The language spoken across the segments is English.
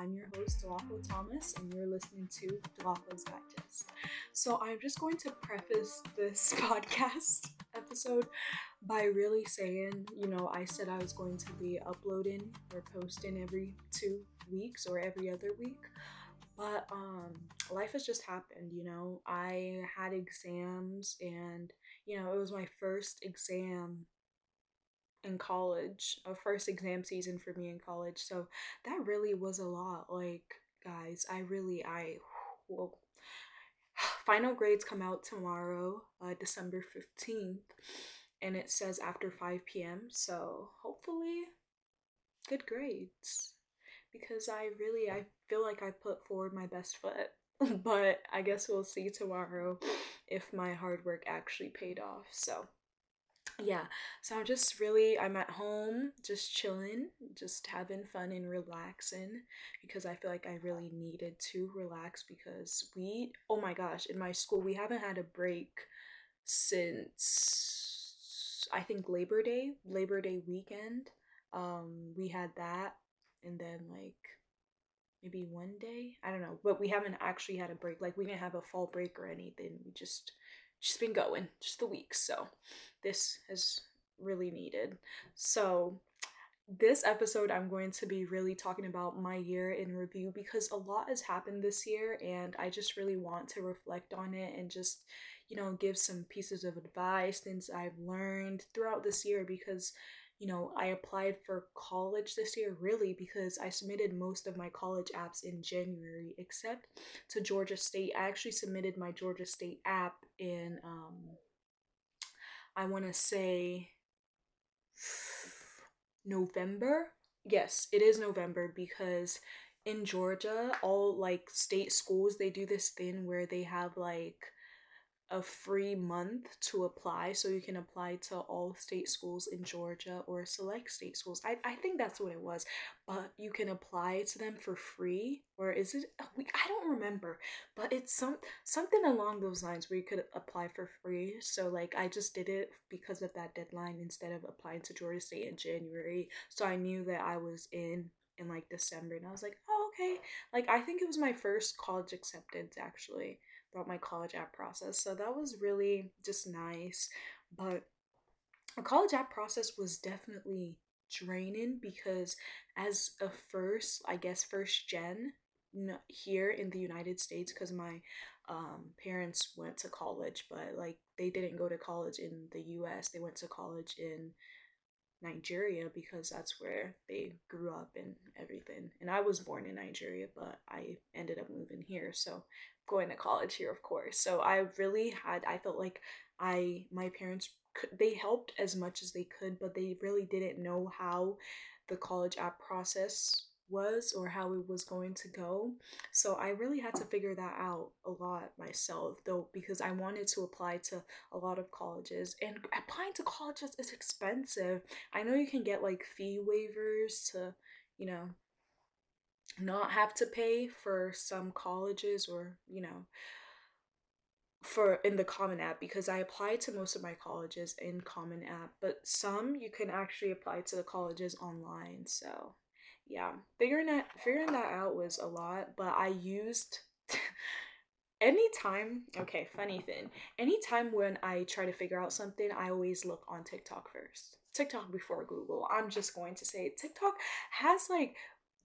I'm your host, Dolapo Thomas, and you're listening to Dolapo's Digest. So, I'm just going to preface this podcast episode by really saying, you know, I said I was going to be uploading or posting every two weeks or every other week. But um life has just happened, you know. I had exams and you know, it was my first exam in college, a first exam season for me in college. So that really was a lot. Like, guys, I really, I, well, final grades come out tomorrow, uh, December 15th, and it says after 5 p.m. So hopefully, good grades. Because I really, I feel like I put forward my best foot. but I guess we'll see tomorrow if my hard work actually paid off. So, yeah so i'm just really i'm at home just chilling just having fun and relaxing because i feel like i really needed to relax because we oh my gosh in my school we haven't had a break since i think labor day labor day weekend. Um we had that and then like maybe one day i don't know but we haven't actually had a break like we didn't have a fall break or anything we just just been going just the weeks so this is really needed. So, this episode, I'm going to be really talking about my year in review because a lot has happened this year, and I just really want to reflect on it and just, you know, give some pieces of advice, things I've learned throughout this year because you know, I applied for college this year really because I submitted most of my college apps in January, except to Georgia State. I actually submitted my Georgia State app in um, I want to say November. Yes, it is November because in Georgia, all like state schools, they do this thing where they have like a free month to apply so you can apply to all state schools in Georgia or select state schools. I, I think that's what it was, but you can apply to them for free or is it uh, I don't remember, but it's some something along those lines where you could apply for free. So like I just did it because of that deadline instead of applying to Georgia State in January. So I knew that I was in in like December and I was like, "Oh, okay." Like I think it was my first college acceptance actually throughout my college app process. So that was really just nice. But a college app process was definitely draining because as a first, I guess first gen here in the United States because my um, parents went to college, but like they didn't go to college in the US. They went to college in Nigeria because that's where they grew up and everything. And I was born in Nigeria, but I ended up moving here. So going to college here, of course. So I really had, I felt like I, my parents, could, they helped as much as they could, but they really didn't know how the college app process was or how it was going to go. So I really had to figure that out a lot myself, though, because I wanted to apply to a lot of colleges. And applying to colleges is expensive. I know you can get like fee waivers to, you know, not have to pay for some colleges or, you know, for in the common app because I applied to most of my colleges in common app, but some you can actually apply to the colleges online. So, yeah, figuring that figuring that out was a lot, but I used anytime okay funny thing anytime when i try to figure out something i always look on tiktok first. Tiktok before google. I'm just going to say tiktok has like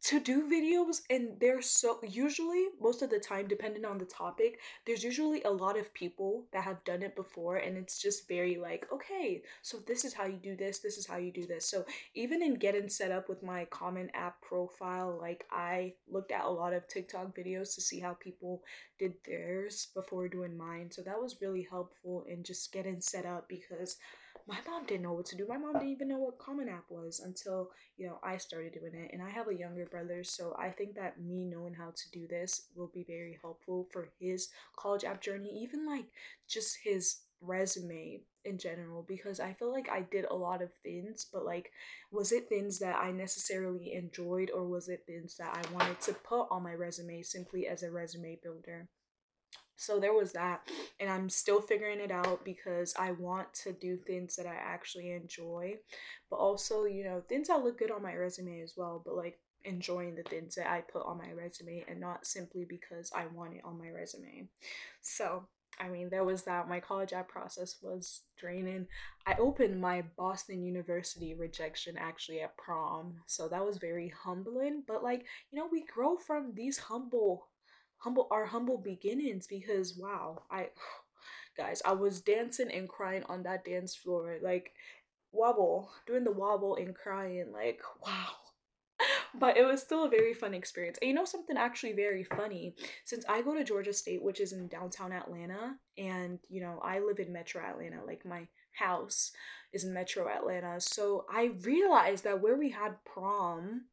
to do videos and there's so usually most of the time depending on the topic there's usually a lot of people that have done it before and it's just very like okay so this is how you do this this is how you do this. So even in getting set up with my common app profile like i looked at a lot of tiktok videos to see how people did theirs before doing mine. So that was really helpful in just getting set up because my mom didn't know what to do. My mom didn't even know what Common App was until, you know, I started doing it. And I have a younger brother, so I think that me knowing how to do this will be very helpful for his college app journey, even like just his resume in general because I feel like I did a lot of things, but like, was it things that I necessarily enjoyed or was it things that I wanted to put on my resume simply as a resume builder? So there was that. And I'm still figuring it out because I want to do things that I actually enjoy, but also, you know, things that look good on my resume as well. But like enjoying the things that I put on my resume and not simply because I want it on my resume. So, I mean, there was that. My college app process was draining. I opened my Boston University rejection actually at prom. So that was very humbling. But, like, you know, we grow from these humble, humble, our humble beginnings because, wow, I, guys, I was dancing and crying on that dance floor. Like, wobble, doing the wobble and crying. Like, wow but it was still a very fun experience. And you know something actually very funny? Since I go to Georgia State, which is in downtown Atlanta, and you know, I live in Metro Atlanta, like my house is in Metro Atlanta. So I realized that where we had prom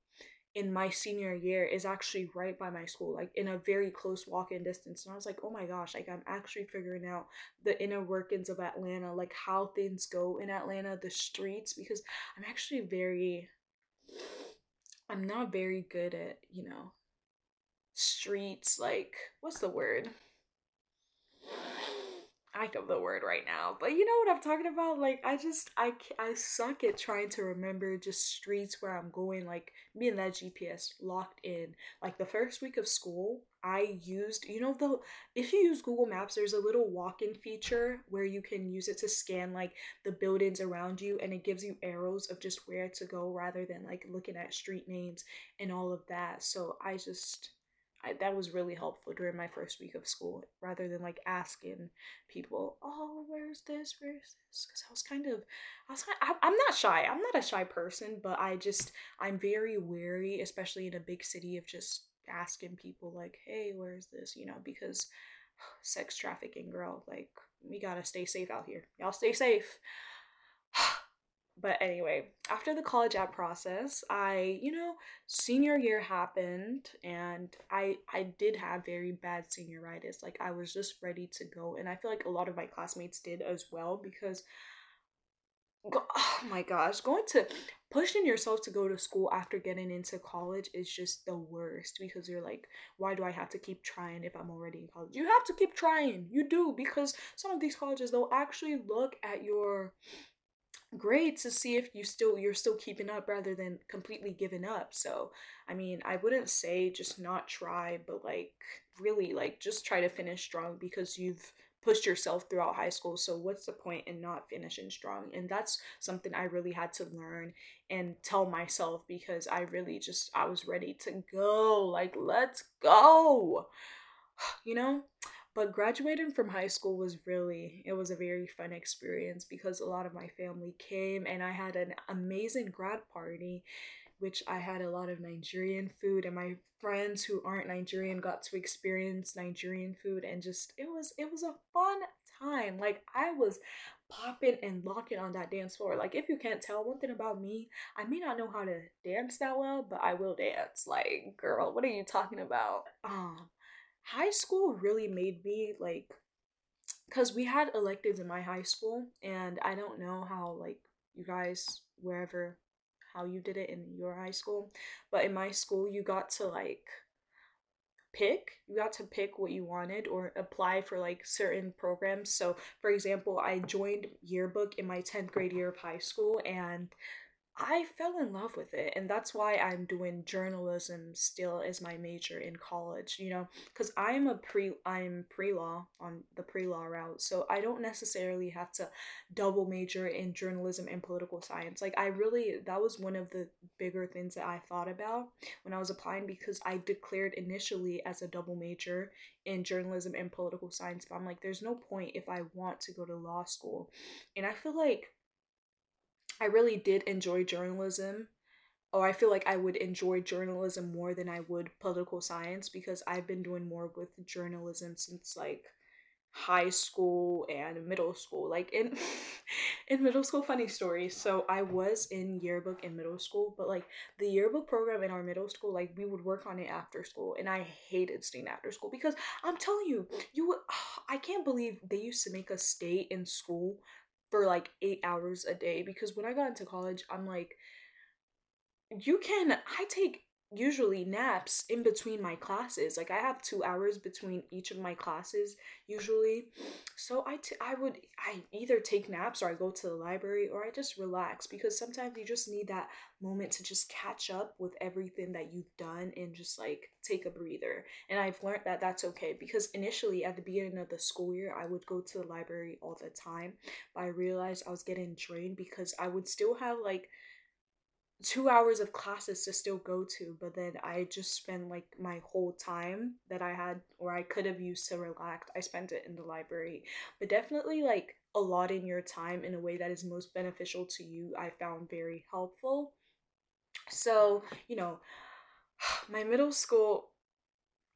in my senior year is actually right by my school, like in a very close walk-in distance. And I was like, oh my gosh, like I'm actually figuring out the inner workings of Atlanta, like how things go in Atlanta, the streets, because I'm actually very I'm not very good at, you know, streets like what's the word? I know the word right now, but you know what I'm talking about? Like, I just, I, I suck at trying to remember just streets where I'm going, like, me and that GPS locked in. Like, the first week of school, I used, you know, the, if you use Google Maps, there's a little walk in feature where you can use it to scan, like, the buildings around you, and it gives you arrows of just where to go rather than, like, looking at street names and all of that. So I just, I, that was really helpful during my first week of school rather than like asking people oh where's this where's this? Because i was kind of i was kind of, I, i'm not shy i'm not a shy person but i just i'm very wary especially in a big city of just asking people like hey where's this? You know because sex trafficking girl like we gotta stay safe out here. Y'all stay safe but anyway, after the college app process, I, you know, senior year happened and I I did have very bad senioritis. Like I was just ready to go and I feel like a lot of my classmates did as well because oh my gosh, going to pushing yourself to go to school after getting into college is just the worst because you're like, why do I have to keep trying if I'm already in college? You have to keep trying. You do because some of these colleges they'll actually look at your great to see if you still you're still keeping up rather than completely giving up. So i mean i wouldn't say just not try but like really like just try to finish strong because you've pushed yourself throughout high school. So what's the point in not finishing strong? And that's something i really had to learn and tell myself because i really just i was ready to go. Like let's go. You know but graduating from high school was really, it was a very fun experience because a lot of my family came and I had an amazing grad party, which I had a lot of Nigerian food and my friends who aren't Nigerian got to experience Nigerian food and just, it was, it was a fun time. Like I was popping and locking on that dance floor. Like if you can't tell one thing about me, I may not know how to dance that well, but I will dance. Like, girl, what are you talking about? Um, high school really made me like because we had electives in my high school and i don't know how like you guys wherever how you did it in your high school but in my school you got to like pick you got to pick what you wanted or apply for like certain programs. So for example i joined yearbook in my 10th grade year of high school and I fell in love with it, and that's why I'm doing journalism still as my major in college. You know, because I'm a pre I'm pre law on the pre law route, so I don't necessarily have to double major in journalism and political science. Like I really that was one of the bigger things that I thought about when I was applying because I declared initially as a double major in journalism and political science, but I'm like, there's no point if I want to go to law school, and I feel like I really did enjoy journalism. Or I feel like I would enjoy journalism more than I would political science because I've been doing more with journalism since like high school and middle school. Like in in middle school, funny story. So I was in yearbook in middle school, but like the yearbook program in our middle school, like we would work on it after school, and I hated staying after school because I'm telling you, you would. I can't believe they used to make us stay in school for like eight hours a day because when I got into college, I'm like, you can, I take usually naps in between my classes. Like I have 2 hours between each of my classes usually. So I, t- I would I either take naps or I go to the library or I just relax because sometimes you just need that moment to just catch up with everything that you've done and just like take a breather. And I've learned that that's okay because initially at the beginning of the school year I would go to the library all the time, but I realized I was getting drained because I would still have like two hours of classes to still go to, but then I just spent like my whole time that I had or I could have used to relax. I spent it in the library. But definitely like allotting your time in a way that is most beneficial to you, I found very helpful. So, you know, my middle school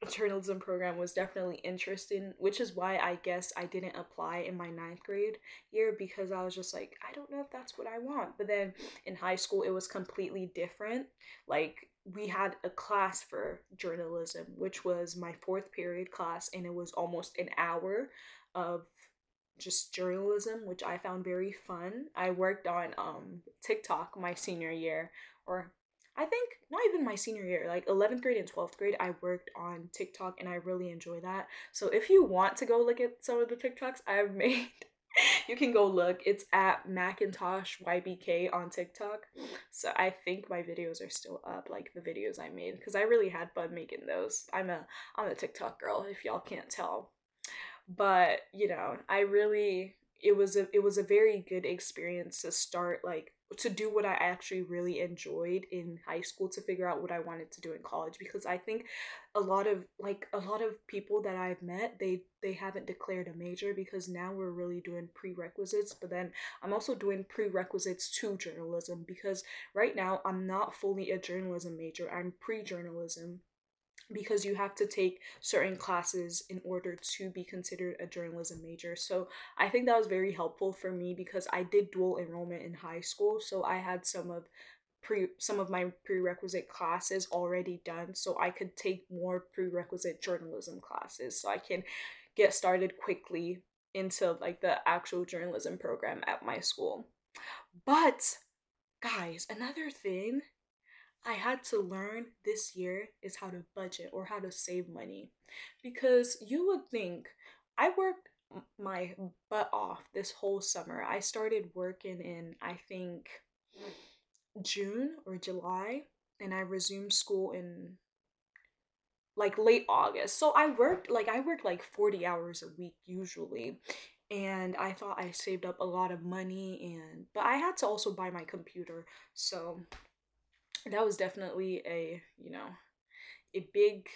journalism program was definitely interesting, which is why I guess I didn't apply in my ninth grade year because I was just like, I don't know if that's what I want. But then in high school, it was completely different. Like, we had a class for journalism, which was my fourth period class, and it was almost an hour of just journalism, which I found very fun. I worked on um TikTok my senior year, or I think not even my senior year, like 11th grade and 12th grade, I worked on TikTok and I really enjoy that. So if you want to go look at some of the TikToks I've made, you can go look. It's at Macintosh YBK on TikTok. So I think my videos are still up, like the videos I made, because I really had fun making those. I'm a I'm a TikTok girl, if y'all can't tell. But you know, I really it was a it was a very good experience to start like to do what I actually really enjoyed in high school to figure out what I wanted to do in college because I think a lot of like a lot of people that I've met they they haven't declared a major because now we're really doing prerequisites but then I'm also doing prerequisites to journalism because right now I'm not fully a journalism major I'm pre-journalism because you have to take certain classes in order to be considered a journalism major. So I think that was very helpful for me because I did dual enrollment in high school, so I had some of pre some of my prerequisite classes already done so I could take more prerequisite journalism classes so I can get started quickly into like the actual journalism program at my school. But guys, another thing I had to learn this year is how to budget or how to save money. Because you would think I worked my butt off this whole summer. I started working in, I think, June or July, and I resumed school in like late August. So I worked like I worked like 40 hours a week usually. And I thought I saved up a lot of money and but I had to also buy my computer. So that was definitely a you know a big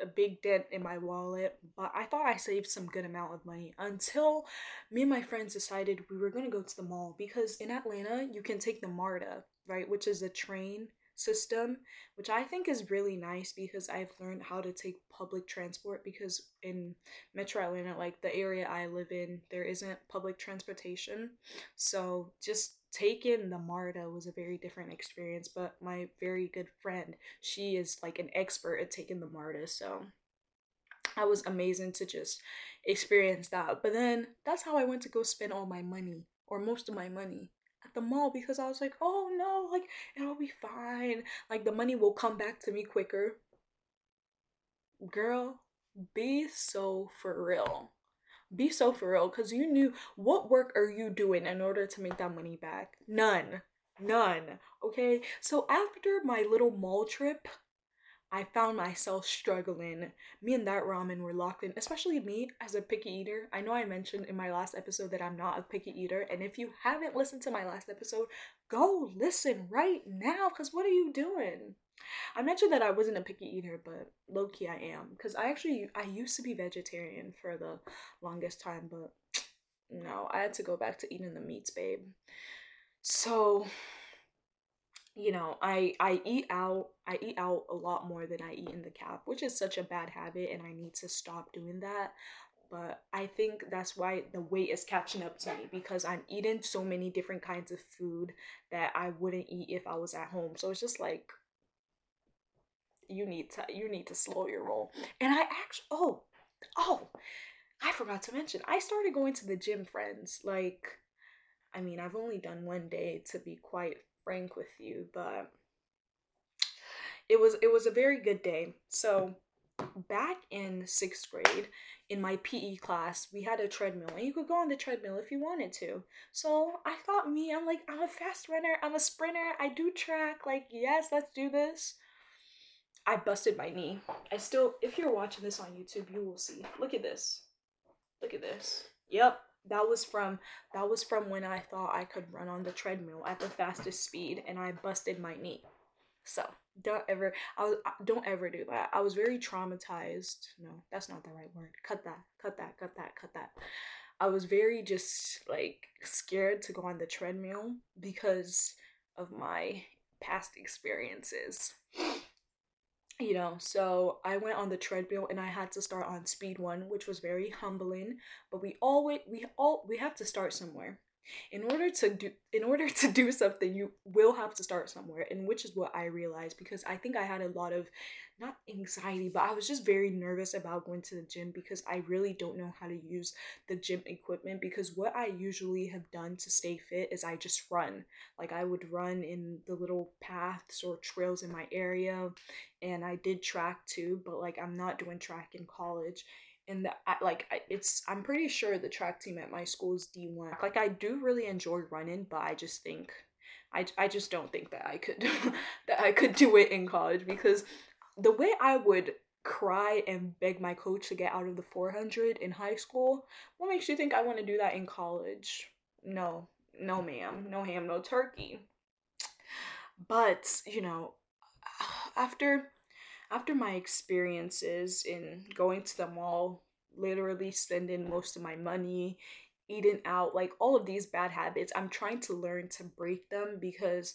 a big dent in my wallet but i thought i saved some good amount of money until me and my friends decided we were going to go to the mall because in atlanta you can take the marta right which is a train system, which I think is really nice because I've learned how to take public transport because in Metro Atlanta, like the area I live in, there isn't public transportation. So just taking the MARTA was a very different experience, but my very good friend, she is like an expert at taking the MARTA, so I was amazing to just experience that. But then that's how I went to go spend all my money or most of my money at the mall because I was like, oh no, like it'll be fine. Like the money will come back to me quicker. Girl, be so for real. Be so for real because you knew what work are you doing in order to make that money back? None. None. Okay? So after my little mall trip, I found myself struggling. Me and that ramen were locked in, especially me as a picky eater. I know I mentioned in my last episode that I'm not a picky eater, and if you haven't listened to my last episode, go listen right now because what are you doing? I mentioned that I wasn't a picky eater, but low key I am because I actually I used to be vegetarian for the longest time, but no, I had to go back to eating the meats, babe. So you know i i eat out i eat out a lot more than i eat in the cab which is such a bad habit and i need to stop doing that but i think that's why the weight is catching up to me because i'm eating so many different kinds of food that i wouldn't eat if i was at home so it's just like you need to you need to slow your roll and i actually oh oh i forgot to mention i started going to the gym friends like i mean i've only done one day to be quite frank with you, but it was it was a very good day. So back in sixth grade, in my PE class, we had a treadmill, and you could go on the treadmill if you wanted to. So I thought, me, I'm like, I'm a fast runner, I'm a sprinter, I do track. Like, yes, let's do this. I busted my knee. I still, if you're watching this on YouTube, you will see. Look at this. Look at this. Yep, that was from that was from when I thought I could run on the treadmill at the fastest speed, and I busted my knee. So don't ever I was don't ever do that. I was very traumatized. No, that's not the right word. Cut that. Cut that. Cut that. Cut that. I was very just like scared to go on the treadmill because of my past experiences you know so i went on the treadmill and i had to start on speed one which was very humbling but we always we all we have to start somewhere in order to do in order to do something you will have to start somewhere and which is what i realized because i think i had a lot of not anxiety but i was just very nervous about going to the gym because i really don't know how to use the gym equipment because what i usually have done to stay fit is i just run. Like i would run in the little paths or trails in my area and i did track too but like i'm not doing track in college and I, like it's i'm pretty sure the track team at my school is d1 like i do really enjoy running but i just think i, I just don't think that i could that i could do it in college because the way i would cry and beg my coach to get out of the 400 in high school what makes you think i want to do that in college? No no ma'am. No ham no turkey. But you know after after my experiences in going to the mall, literally spending most of my money, eating out, like all of these bad habits, I'm trying to learn to break them because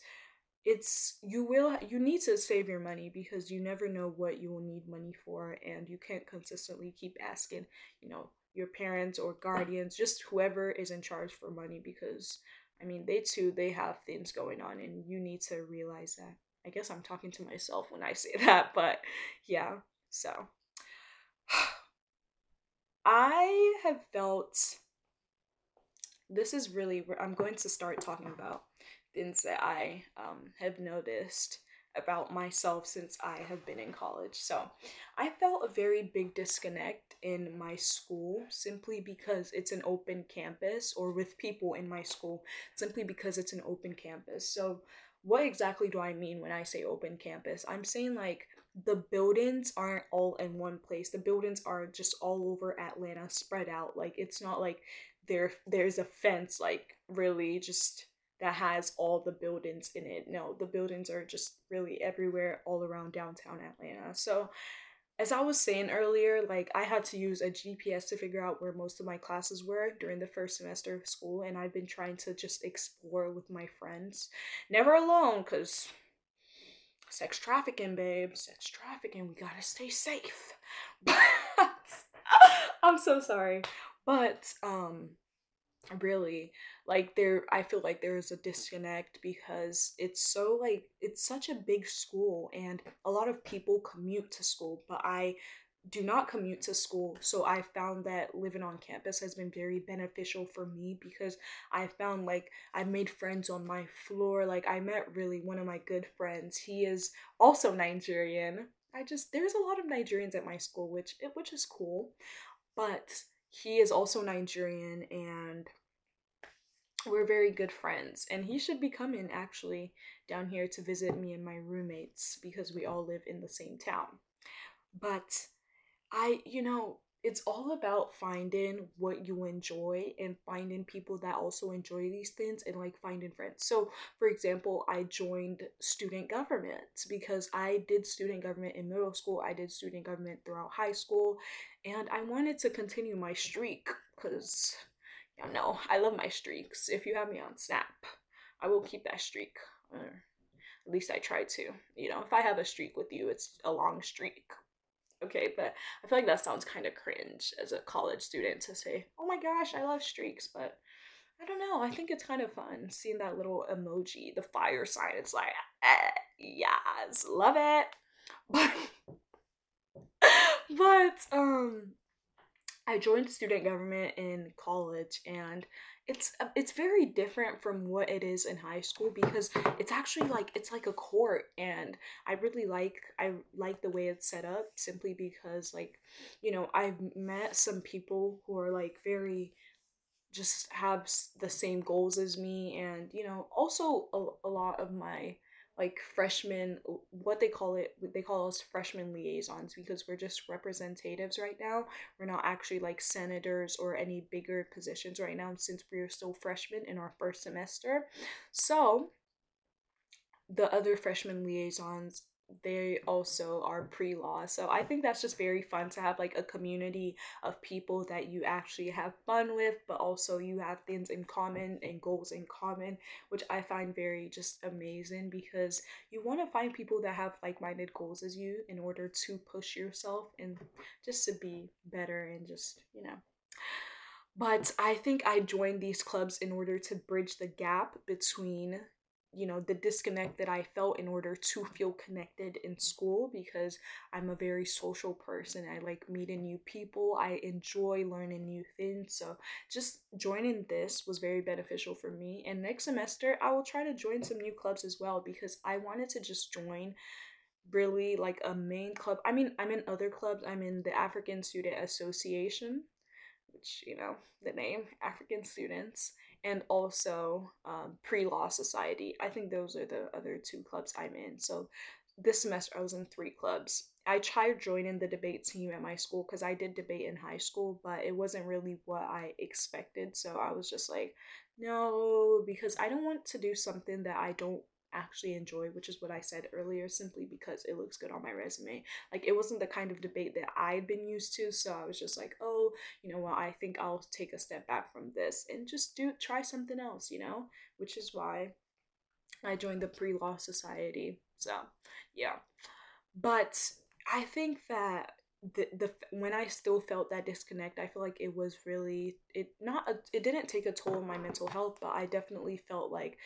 it's you will you need to save your money because you never know what you will need money for and you can't consistently keep asking, you know, your parents or guardians, just whoever is in charge for money because I mean, they too they have things going on and you need to realize that. I guess I'm talking to myself when I say that, but yeah. So I have felt this is really where I'm going to start talking about things that I um, have noticed about myself since I have been in college. So, I felt a very big disconnect in my school simply because it's an open campus, or with people in my school simply because it's an open campus. So, what exactly do I mean when I say open campus? I'm saying like the buildings aren't all in one place. The buildings are just all over Atlanta, spread out. Like it's not like there there's a fence like really just that has all the buildings in it. No, the buildings are just really everywhere all around downtown Atlanta. So as I was saying earlier, like I had to use a GPS to figure out where most of my classes were during the first semester of school, and I've been trying to just explore with my friends. Never alone, because sex trafficking, babe. Sex trafficking, we gotta stay safe. But I'm so sorry. But um really like there i feel like there's a disconnect because it's so like it's such a big school and a lot of people commute to school but i do not commute to school. So i found that living on campus has been very beneficial for me because i found like i made friends on my floor. Like i met really one of my good friends. He is also nigerian. I just there's a lot of nigerians at my school which it which is cool but he is also Nigerian and we're very good friends. And he should be coming actually down here to visit me and my roommates because we all live in the same town. But I, you know, it's all about finding what you enjoy and finding people that also enjoy these things and like finding friends. So, for example, I joined student government because I did student government in middle school, I did student government throughout high school, and I wanted to continue my streak because know, I love my streaks. If you have me on Snap, I will keep that streak. Or at least I try to. You know, if I have a streak with you, it's a long streak okay but i feel like that sounds kind of cringe as a college student to say oh my gosh i love streaks but i don't know i think it's kind of fun seeing that little emoji the fire sign it's like eh, yes love it but but um i joined student government in college and it's uh, it's very different from what it is in high school because it's actually like it's like a court and I really like I like the way it's set up simply because like you know I've met some people who are like very just have the same goals as me and you know also a, a lot of my like freshmen what they call it they call us freshman liaisons because we're just representatives right now. We're not actually like senators or any bigger positions right now since we're still freshmen in our first semester. So the other freshman liaisons they also are pre-law. So i think that's just very fun to have like a community of people that you actually have fun with but also you have things in common and goals in common which i find very just amazing because you want to find people that have like-minded goals as you in order to push yourself and just to be better and just you know. But I think I joined these clubs in order to bridge the gap between you know the disconnect that i felt in order to feel connected in school because i'm a very social person. I like meeting new people. I enjoy learning new things. So just joining this was very beneficial for me. And next semester i will try to join some new clubs as well because i wanted to just join really like a main club. I mean i'm in other clubs. I'm in the african student association which you know the name african students and also um, pre law society. I think those are the other two clubs I'm in. So this semester I was in three clubs. I tried joining the debate team at my school because I did debate in high school, but it wasn't really what I expected. So I was just like, no, because I don't want to do something that I don't actually enjoy, which is what I said earlier, simply because it looks good on my resume. Like it wasn't the kind of debate that I'd been used to, so I was just like, oh, you know what, I think I'll take a step back from this and just do try something else, you know? Which is why I joined the pre-law society. So, yeah. But I think that the, the when I still felt that disconnect, I feel like it was really it not a, it didn't take a toll on my mental health, but I definitely felt like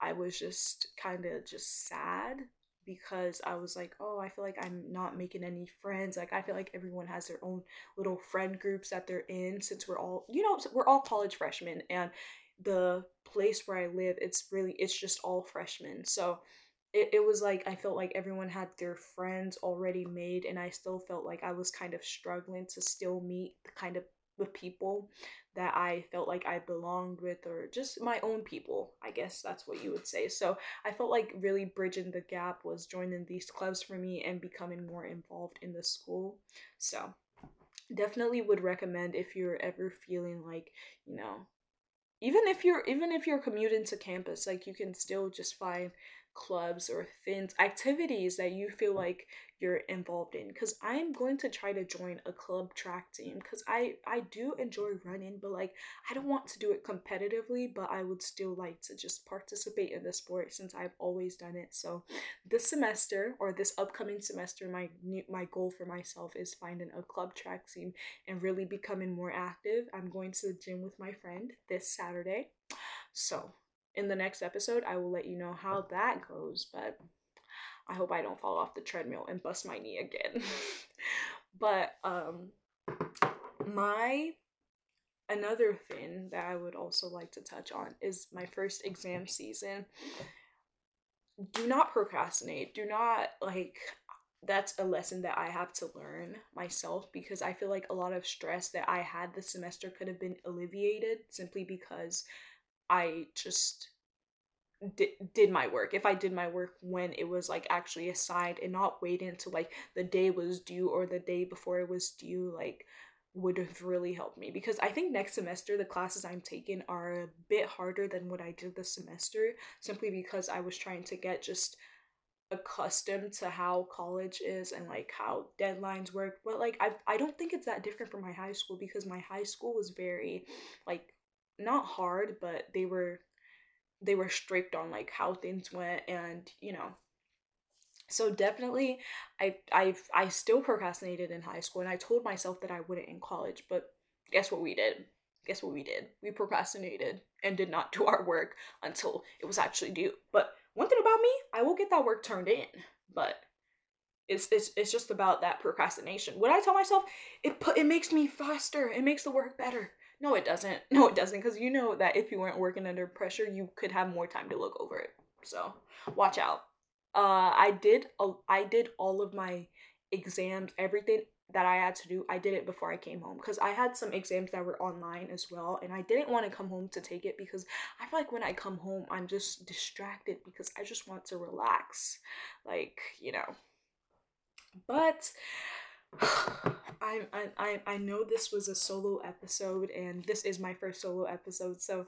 I was just kind of just sad because I was like, oh, I feel like I'm not making any friends. Like I feel like everyone has their own little friend groups that they're in since we're all, you know, we're all college freshmen and the place where I live, it's really it's just all freshmen. So it, it was like I felt like everyone had their friends already made and I still felt like I was kind of struggling to still meet the kind of the people that I felt like I belonged with, or just my own people, I guess that's what you would say. So I felt like really bridging the gap was joining these clubs for me and becoming more involved in the school. So definitely would recommend if you're ever feeling like, you know, even if you're even if you're commuting to campus, like you can still just find clubs or things activities that you feel like you're involved in because i'm going to try to join a club track team because i i do enjoy running but like i don't want to do it competitively but i would still like to just participate in the sport since i've always done it. So this semester or this upcoming semester my new my goal for myself is finding a club track team and really becoming more active. I'm going to the gym with my friend this saturday. So in the next episode, I will let you know how that goes, but I hope I don't fall off the treadmill and bust my knee again. but um my another thing that I would also like to touch on is my first exam season. Do not procrastinate. Do not like that's a lesson that I have to learn myself because I feel like a lot of stress that I had this semester could have been alleviated simply because I just did, did my work. If i did my work when it was like actually assigned and not wait until like the day was due or the day before it was due like would have really helped me because i think next semester the classes i'm taking are a bit harder than what i did this semester simply because i was trying to get just accustomed to how college is and like how deadlines work. But like i i don't think it's that different from my high school because my high school was very like not hard, but they were they were strict on like how things went and you know so definitely i i i still procrastinated in high school and i told myself that i wouldn't in college but guess what we did guess what we did we procrastinated and did not do our work until it was actually due but one thing about me i will get that work turned in but it's, it's it's just about that procrastination. What I tell myself, it put it makes me faster. It makes the work better. No, it doesn't. No, it doesn't. Because you know that if you weren't working under pressure, you could have more time to look over it. So watch out. Uh, I did. I did all of my exams, everything that I had to do. I did it before I came home because I had some exams that were online as well, and I didn't want to come home to take it because I feel like when I come home, I'm just distracted because I just want to relax, like you know. But I, I, I know this was a solo episode and this is my first solo episode, so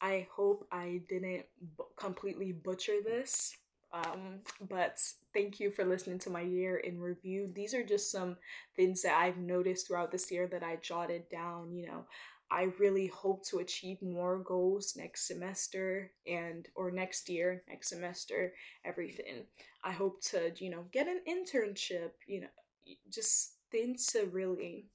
I hope I didn't b- completely butcher this. Um, but thank you for listening to my year in review. These are just some things that I've noticed throughout this year that I jotted down. You know, I really hope to achieve more goals next semester and or next year, next semester, everything. I hope to, you know, get an internship, you know, just things to really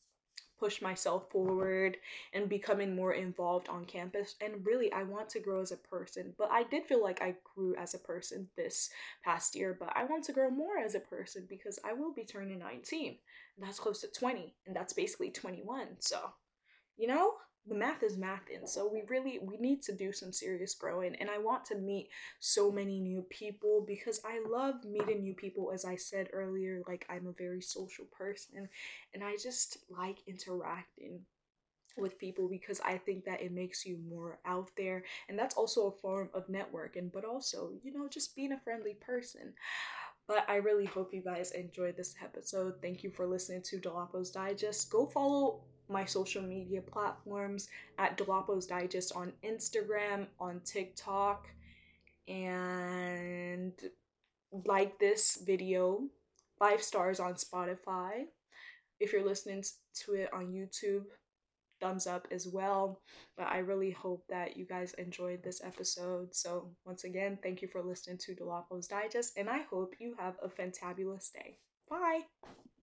push myself forward and becoming more involved on campus. And really I want to grow as a person but I did feel like I grew as a person this past year but I want to grow more as a person because I will be turning 19 that's close to 20 and that's basically 21 so you know the math is math and so we really we need to do some serious growing and i want to meet so many new people because i love meeting new people as i said earlier like i'm a very social person and i just like interacting with people because i think that it makes you more out there and that's also a form of networking but also you know just being a friendly person but I really hope you guys enjoyed this episode. Thank you for listening to Dolapo's Digest. Go follow my social media platforms at Dolapo's Digest on Instagram, on TikTok, and like this video, five stars on Spotify. If you're listening to it on YouTube, thumbs up as well. But I really hope that you guys enjoyed this episode. So, once again, thank you for listening to Dolapo's Digest, and I hope you have a fantabulous day. Bye.